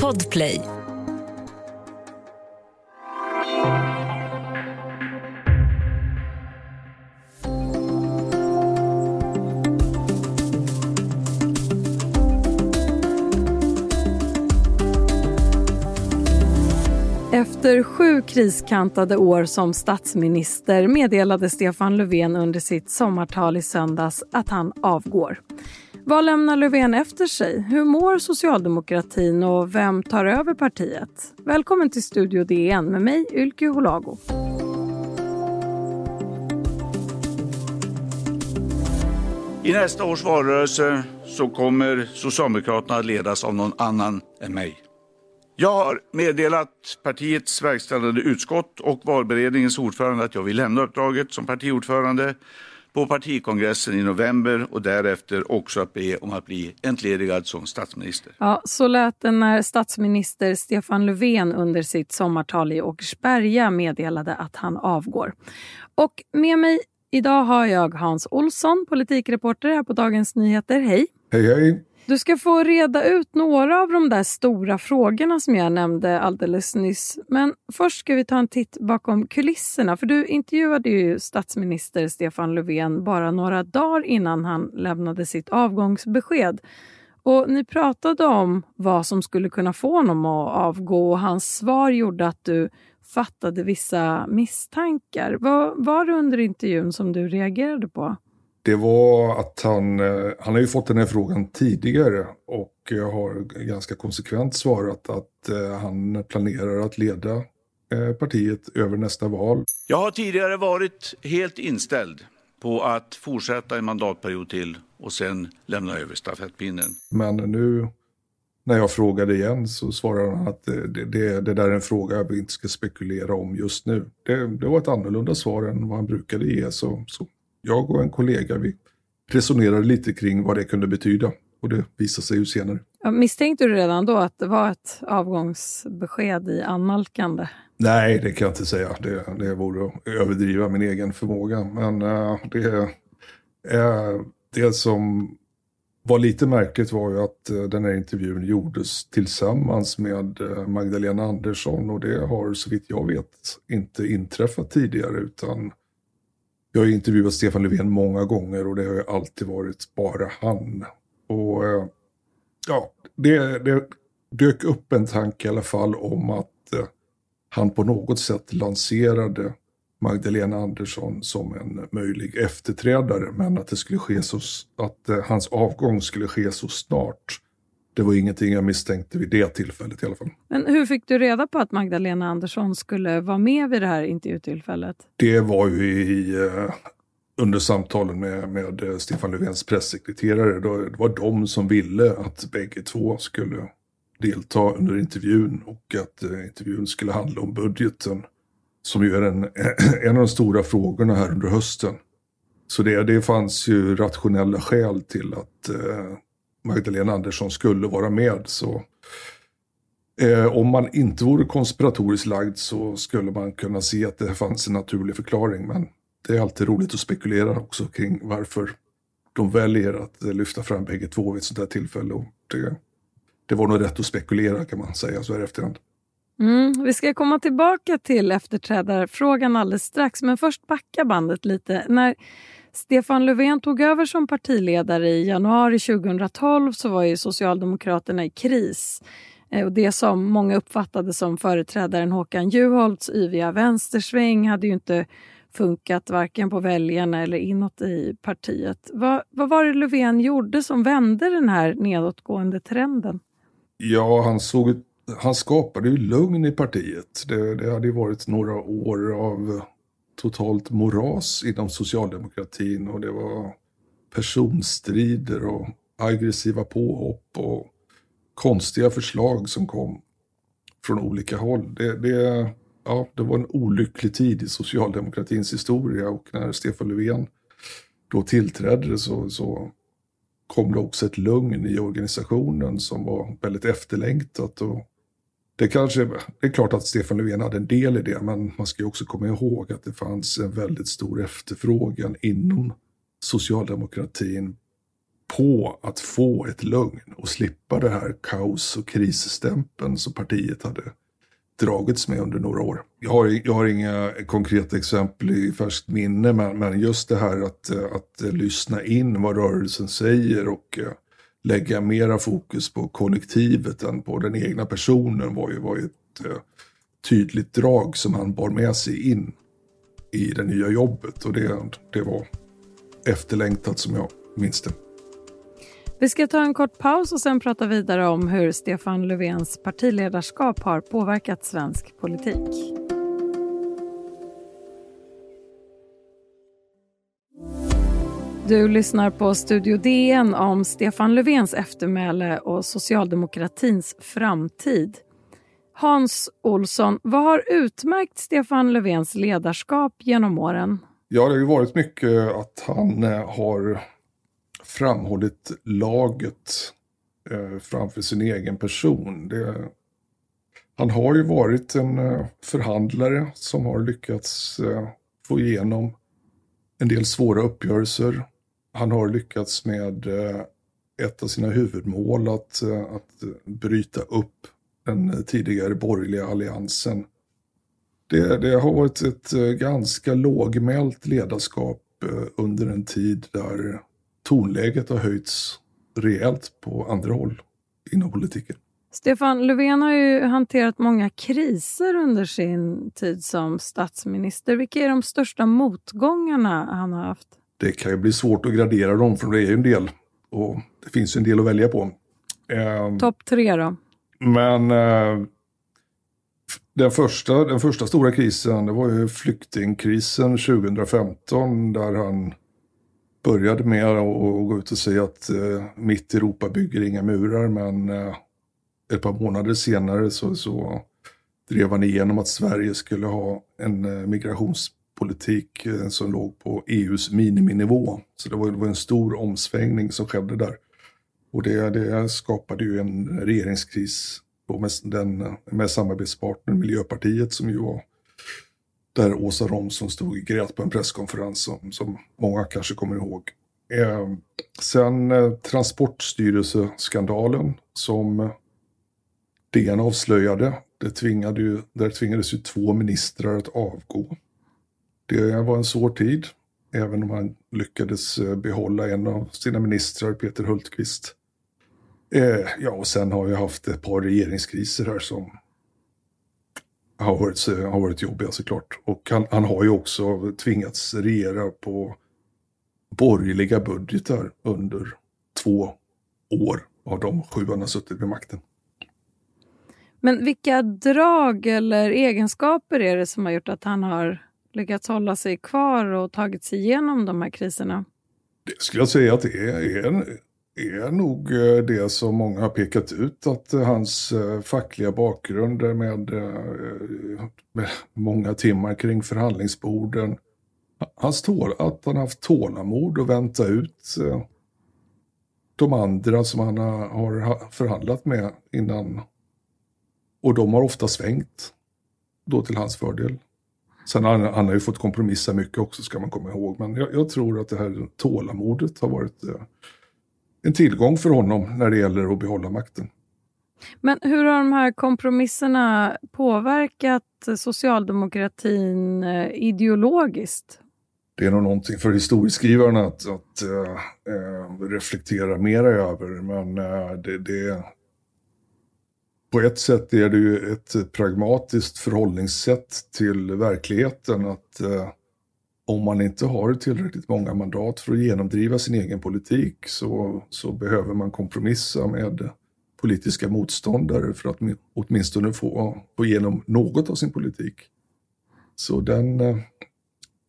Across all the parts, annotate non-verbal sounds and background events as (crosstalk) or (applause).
Podplay. Efter sju kriskantade år som statsminister meddelade Stefan Löfven under sitt sommartal i söndags att han avgår. Vad lämnar Löfven efter sig? Hur mår socialdemokratin och vem tar över partiet? Välkommen till Studio DN med mig, Ylke Holago. I nästa års valrörelse så kommer Socialdemokraterna att ledas av någon annan än mig. Jag har meddelat partiets verkställande utskott och valberedningens ordförande att jag vill lämna uppdraget som partiordförande på partikongressen i november och därefter också att be om att bli entledigad som statsminister. Ja, så lät det när statsminister Stefan Löfven under sitt sommartal i Åkersberga meddelade att han avgår. Och med mig idag har jag Hans Olsson, politikreporter här på Dagens Nyheter. Hej! Hej, hej! Du ska få reda ut några av de där stora frågorna som jag nämnde alldeles nyss. Men först ska vi ta en titt bakom kulisserna. För du intervjuade ju statsminister Stefan Löfven bara några dagar innan han lämnade sitt avgångsbesked. Och ni pratade om vad som skulle kunna få honom att avgå och hans svar gjorde att du fattade vissa misstankar. Vad var det under intervjun som du reagerade på? Det var att han, eh, han har ju fått den här frågan tidigare och har ganska konsekvent svarat att eh, han planerar att leda eh, partiet över nästa val. Jag har tidigare varit helt inställd på att fortsätta en mandatperiod till och sen lämna över stafettpinnen. Men nu när jag frågade igen så svarade han att det, det, det där är en fråga vi inte ska spekulera om just nu. Det, det var ett annorlunda svar än vad han brukade ge. Så, så jag och en kollega vi resonerade lite kring vad det kunde betyda. Och det visade sig ju senare. Ja, misstänkte du redan då att det var ett avgångsbesked i annalkande? Nej, det kan jag inte säga. Det, det vore att överdriva min egen förmåga. Men uh, det, uh, det som var lite märkligt var ju att uh, den här intervjun gjordes tillsammans med Magdalena Andersson och det har så vitt jag vet inte inträffat tidigare utan jag har intervjuat Stefan Löfven många gånger och det har ju alltid varit bara han. Och eh, ja, det, det dök upp en tanke i alla fall om att eh, han på något sätt lanserade Magdalena Andersson som en möjlig efterträdare. Men att det skulle ske så, att eh, hans avgång skulle ske så snart det var ingenting jag misstänkte vid det tillfället i alla fall. Men hur fick du reda på att Magdalena Andersson skulle vara med vid det här intervjutillfället? Det var ju i, uh, under samtalen med, med uh, Stefan Löfvens pressekreterare. Det var de som ville att bägge två skulle delta under intervjun och att uh, intervjun skulle handla om budgeten. Som ju är en, (clears throat) en av de stora frågorna här under hösten. Så det, det fanns ju rationella skäl till att Magdalena Andersson skulle vara med. Så eh, om man inte vore konspiratoriskt lagd så skulle man kunna se att det fanns en naturlig förklaring. Men det är alltid roligt att spekulera också kring varför de väljer att eh, lyfta fram bägge två vid ett sånt här tillfälle. Och det, det var nog rätt att spekulera kan man säga så här efterhand. Mm, vi ska komma tillbaka till efterträdarfrågan alldeles strax, men först backa bandet lite. När Stefan Löfven tog över som partiledare i januari 2012 så var ju Socialdemokraterna i kris. Eh, och det som många uppfattade som företrädaren Håkan Juholts yviga vänstersväng hade ju inte funkat varken på väljarna eller inåt i partiet. Vad, vad var det Löfven gjorde som vände den här nedåtgående trenden? Ja, han, såg, han skapade ju lugn i partiet. Det, det hade ju varit några år av totalt moras inom socialdemokratin och det var personstrider och aggressiva påhopp och konstiga förslag som kom från olika håll. Det, det, ja, det var en olycklig tid i socialdemokratins historia och när Stefan Löfven då tillträdde så, så kom det också ett lugn i organisationen som var väldigt efterlängtat och det, kanske, det är klart att Stefan Löfven hade en del i det, men man ska ju också komma ihåg att det fanns en väldigt stor efterfrågan inom socialdemokratin på att få ett lugn och slippa det här kaos och krisstämpeln som partiet hade dragits med under några år. Jag har, jag har inga konkreta exempel i färskt minne, men, men just det här att, att lyssna in vad rörelsen säger och eh, lägga mera fokus på kollektivet än på den egna personen var ju, var ju ett eh, tydligt drag som han bar med sig in i det nya jobbet och det, det var efterlängtat som jag minns det. Vi ska ta en kort paus och sen prata vidare om hur Stefan Löfvens partiledarskap har påverkat svensk politik. Du lyssnar på Studio DN om Stefan Löfvens eftermäle och socialdemokratins framtid. Hans Olsson, vad har utmärkt Stefan Löfvens ledarskap genom åren? Ja, det har ju varit mycket att han eh, har framhållit laget eh, framför sin egen person. Det, han har ju varit en eh, förhandlare som har lyckats få igenom en del svåra uppgörelser. Han har lyckats med eh, ett av sina huvudmål att, eh, att bryta upp den tidigare borgerliga alliansen. Det, det har varit ett eh, ganska lågmält ledarskap under en tid där tonläget har höjts rejält på andra håll inom politiken. Stefan Löfven har ju hanterat många kriser under sin tid som statsminister. Vilka är de största motgångarna han har haft? Det kan ju bli svårt att gradera dem, för det är ju en del. Och det finns ju en del att välja på. Eh, Topp tre då? Men eh, den, första, den första stora krisen, det var ju flyktingkrisen 2015, där han började med att gå ut och säga att eh, mitt Europa bygger inga murar, men eh, ett par månader senare så, så drev han igenom att Sverige skulle ha en eh, migrationspolitik eh, som låg på EUs miniminivå. Så det var, det var en stor omsvängning som skedde där. Och det, det skapade ju en regeringskris med, den, med samarbetspartnern Miljöpartiet som ju var där Åsa Romson stod och grät på en presskonferens som, som många kanske kommer ihåg. Eh, sen eh, Transportstyrelseskandalen som DN avslöjade. Det tvingade ju, där tvingades ju två ministrar att avgå. Det var en svår tid, även om han lyckades eh, behålla en av sina ministrar, Peter Hultqvist. Eh, ja, och sen har vi haft ett par regeringskriser här som har varit, har varit jobbiga såklart. Och han, han har ju också tvingats regera på borgerliga budgetar under två år av de sju han har suttit vid makten. Men vilka drag eller egenskaper är det som har gjort att han har lyckats hålla sig kvar och tagit sig igenom de här kriserna? Det skulle jag säga att det är, är är nog eh, det som många har pekat ut, att eh, hans eh, fackliga bakgrund med, med många timmar kring förhandlingsborden, hans tål, att han haft tålamod och vänta ut de andra som han har förhandlat med innan. Och de har ofta svängt, då till hans fördel. Sen han, han har ju fått kompromissa mycket också, ska man komma ihåg. Men jag, jag tror att det här tålamodet har varit en tillgång för honom när det gäller att behålla makten. Men hur har de här kompromisserna påverkat socialdemokratin eh, ideologiskt? Det är nog någonting för historieskrivarna att, att äh, reflektera mera över. Men äh, det, det, på ett sätt är det ju ett pragmatiskt förhållningssätt till verkligheten. att eh, om man inte har tillräckligt många mandat för att genomdriva sin egen politik så, så behöver man kompromissa med politiska motståndare för att åtminstone få, få igenom något av sin politik. Så den, eh,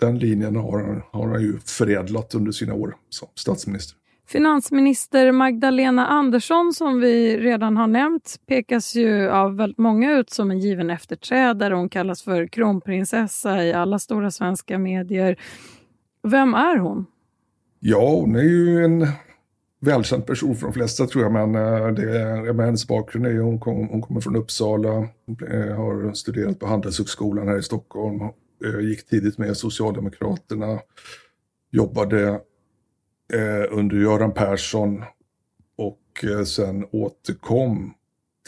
den linjen har, har han ju förädlat under sina år som statsminister. Finansminister Magdalena Andersson, som vi redan har nämnt, pekas ju av väldigt många ut som en given efterträdare. Hon kallas för kronprinsessa i alla stora svenska medier. Vem är hon? Ja, hon är ju en välkänd person för de flesta tror jag, men eh, det, med hennes bakgrund är ju hon, kom, hon kommer från Uppsala, eh, har studerat på Handelshögskolan här i Stockholm, eh, gick tidigt med Socialdemokraterna, jobbade eh, under Göran Persson och eh, sen återkom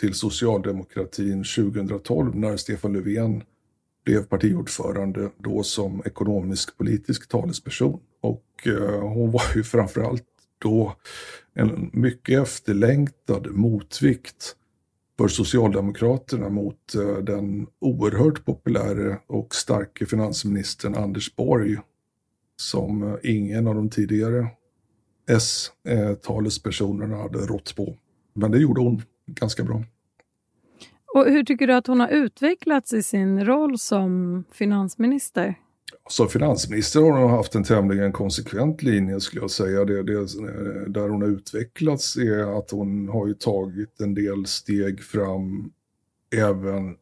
till socialdemokratin 2012 när Stefan Löfven blev partiordförande då som ekonomisk politisk talesperson. Och eh, hon var ju framförallt då en mycket efterlängtad motvikt för Socialdemokraterna mot eh, den oerhört populäre och starke finansministern Anders Borg som eh, ingen av de tidigare S-talespersonerna hade rått på. Men det gjorde hon ganska bra. Och hur tycker du att hon har utvecklats i sin roll som finansminister? Som finansminister har hon haft en tämligen konsekvent linje skulle jag säga. Det, det, där hon har utvecklats är att hon har tagit en del steg fram även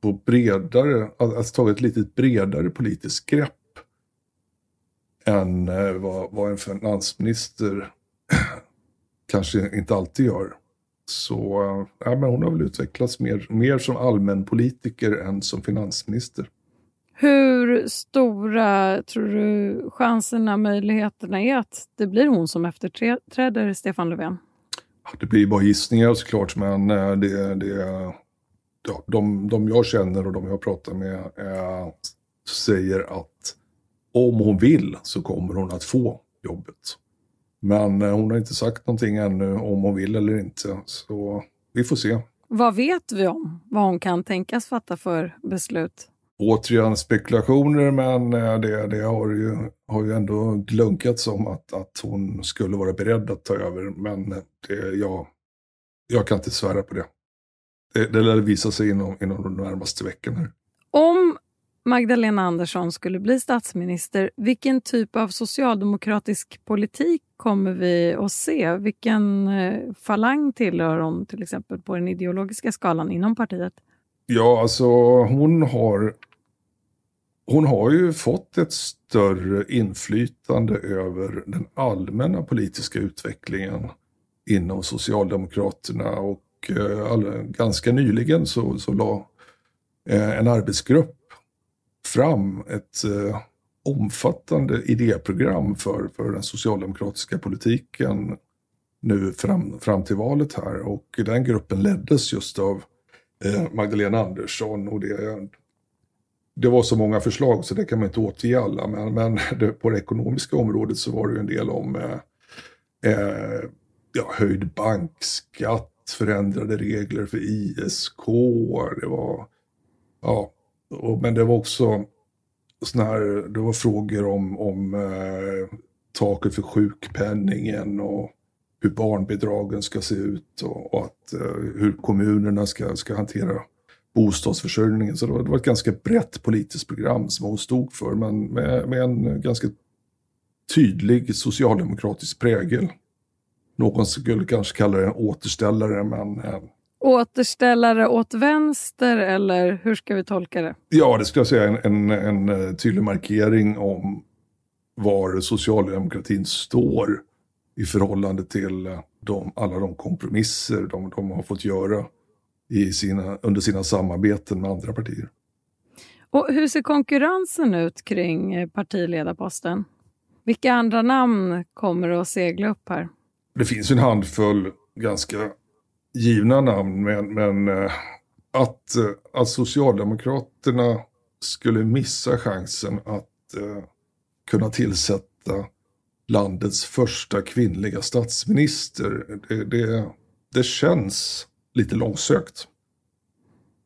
på bredare, alltså tagit ett lite bredare politiskt grepp än eh, vad, vad en finansminister (clears throat) kanske inte alltid gör. Så ja, men hon har väl utvecklats mer, mer som allmänpolitiker än som finansminister. Hur stora tror du chanserna, möjligheterna är att det blir hon som efterträder Stefan Löfven? Det blir bara gissningar såklart, men eh, det, det, ja, de, de jag känner och de jag pratar med äh, säger att om hon vill så kommer hon att få jobbet. Men eh, hon har inte sagt någonting ännu om hon vill eller inte, så vi får se. Vad vet vi om vad hon kan tänkas fatta för beslut? Återigen spekulationer, men eh, det, det har, ju, har ju ändå glunkats om att, att hon skulle vara beredd att ta över. Men det, jag, jag kan inte svära på det. Det, det lär visa sig inom, inom de närmaste veckorna. Om Magdalena Andersson skulle bli statsminister, vilken typ av socialdemokratisk politik kommer vi att se? Vilken eh, falang tillhör hon till exempel på den ideologiska skalan inom partiet? Ja, alltså hon har hon har ju fått ett större inflytande över den allmänna politiska utvecklingen inom Socialdemokraterna och eh, all, ganska nyligen så, så la eh, en arbetsgrupp fram ett eh, omfattande idéprogram för, för den socialdemokratiska politiken nu fram, fram till valet här. Och den gruppen leddes just av eh, Magdalena Andersson. Och det, det var så många förslag så det kan man inte återge alla. Men, men det, på det ekonomiska området så var det ju en del om eh, eh, ja, höjd bankskatt, förändrade regler för ISK. Det var, ja, och, men det var också såna här, det var frågor om, om eh, taket för sjukpenningen och hur barnbidragen ska se ut och, och att, eh, hur kommunerna ska, ska hantera bostadsförsörjningen. Så det var, det var ett ganska brett politiskt program som hon stod för, men med, med en ganska tydlig socialdemokratisk prägel. Någon skulle kanske kalla det en återställare, men Återställare åt vänster eller hur ska vi tolka det? Ja, det skulle jag säga en, en, en tydlig markering om var socialdemokratin står i förhållande till de, alla de kompromisser de, de har fått göra i sina, under sina samarbeten med andra partier. Och hur ser konkurrensen ut kring partiledarposten? Vilka andra namn kommer att segla upp här? Det finns en handfull ganska givna namn, men, men eh, att, eh, att Socialdemokraterna skulle missa chansen att eh, kunna tillsätta landets första kvinnliga statsminister, det, det, det känns lite långsökt.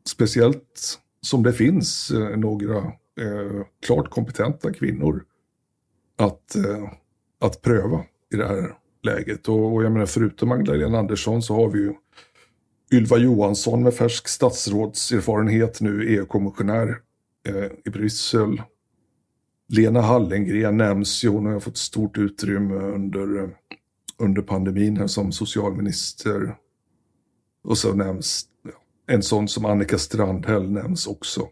Speciellt som det finns eh, några eh, klart kompetenta kvinnor att, eh, att pröva i det här läget. Och, och jag menar, förutom Magdalena Andersson så har vi ju Ylva Johansson med färsk statsrådserfarenhet nu, EU-kommissionär eh, i Bryssel. Lena Hallengren nämns ju, hon har fått stort utrymme under, eh, under pandemin här som socialminister. Och så nämns en sån som Annika Strandhäll nämns också.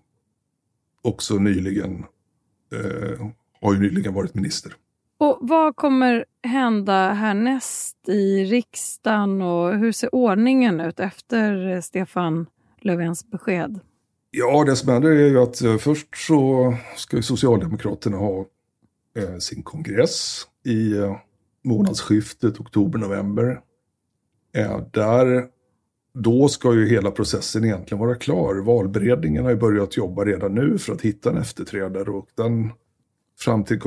Också nyligen, eh, har ju nyligen varit minister. Och Vad kommer hända härnäst i riksdagen och hur ser ordningen ut efter Stefan Löfvens besked? Ja, det som händer är ju att eh, först så ska Socialdemokraterna ha eh, sin kongress i, eh, månadsskiftet oktober-november. Där, då ska ju hela processen egentligen vara klar. Valberedningen har ju börjat jobba redan nu för att hitta en efterträdare och den fram till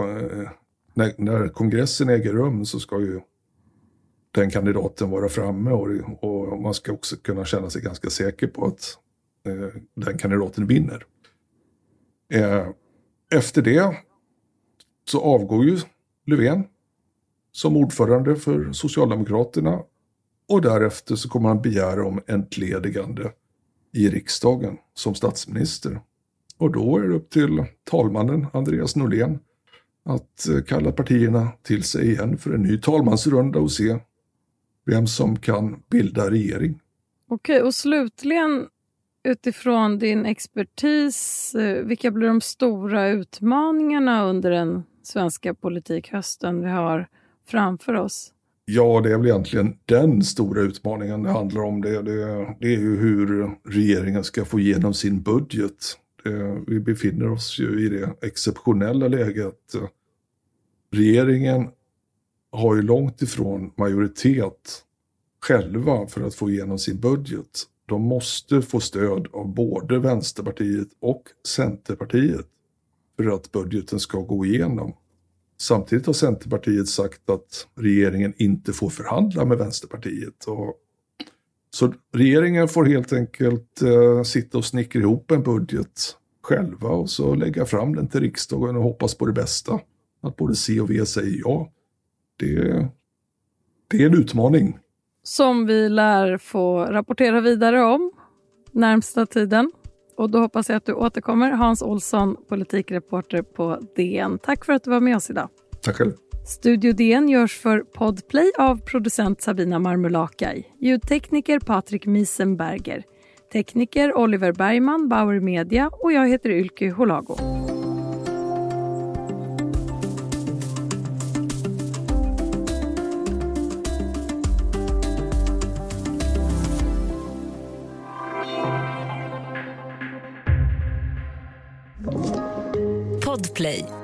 när, när kongressen äger rum så ska ju den kandidaten vara framme och, och man ska också kunna känna sig ganska säker på att eh, den kandidaten vinner. Eh, efter det så avgår ju Löfven som ordförande för Socialdemokraterna och därefter så kommer han begära om entledigande i riksdagen som statsminister. Och då är det upp till talmannen Andreas Norlén att eh, kalla partierna till sig igen för en ny talmansrunda och se vem som kan bilda regering. Okej, och slutligen utifrån din expertis, eh, vilka blir de stora utmaningarna under den svenska politikhösten vi har framför oss? Ja, det är väl egentligen den stora utmaningen det handlar om. Det, det, det är ju hur regeringen ska få igenom sin budget. Eh, vi befinner oss ju i det exceptionella läget. Regeringen har ju långt ifrån majoritet själva för att få igenom sin budget. De måste få stöd av både Vänsterpartiet och Centerpartiet för att budgeten ska gå igenom. Samtidigt har Centerpartiet sagt att regeringen inte får förhandla med Vänsterpartiet. Och så regeringen får helt enkelt eh, sitta och snickra ihop en budget själva och så lägga fram den till riksdagen och hoppas på det bästa. Att både C och V säger ja. Det, det är en utmaning. Som vi lär få rapportera vidare om närmsta tiden. Och då hoppas jag att du återkommer. Hans Olsson, politikreporter på DN. Tack för att du var med oss idag. Tack själv. Studio DN görs för Podplay av producent Sabina Marmulakai. Ljudtekniker Patrik Miesenberger. Tekniker Oliver Bergman, Bauer Media och jag heter Ylke Holago. Podplay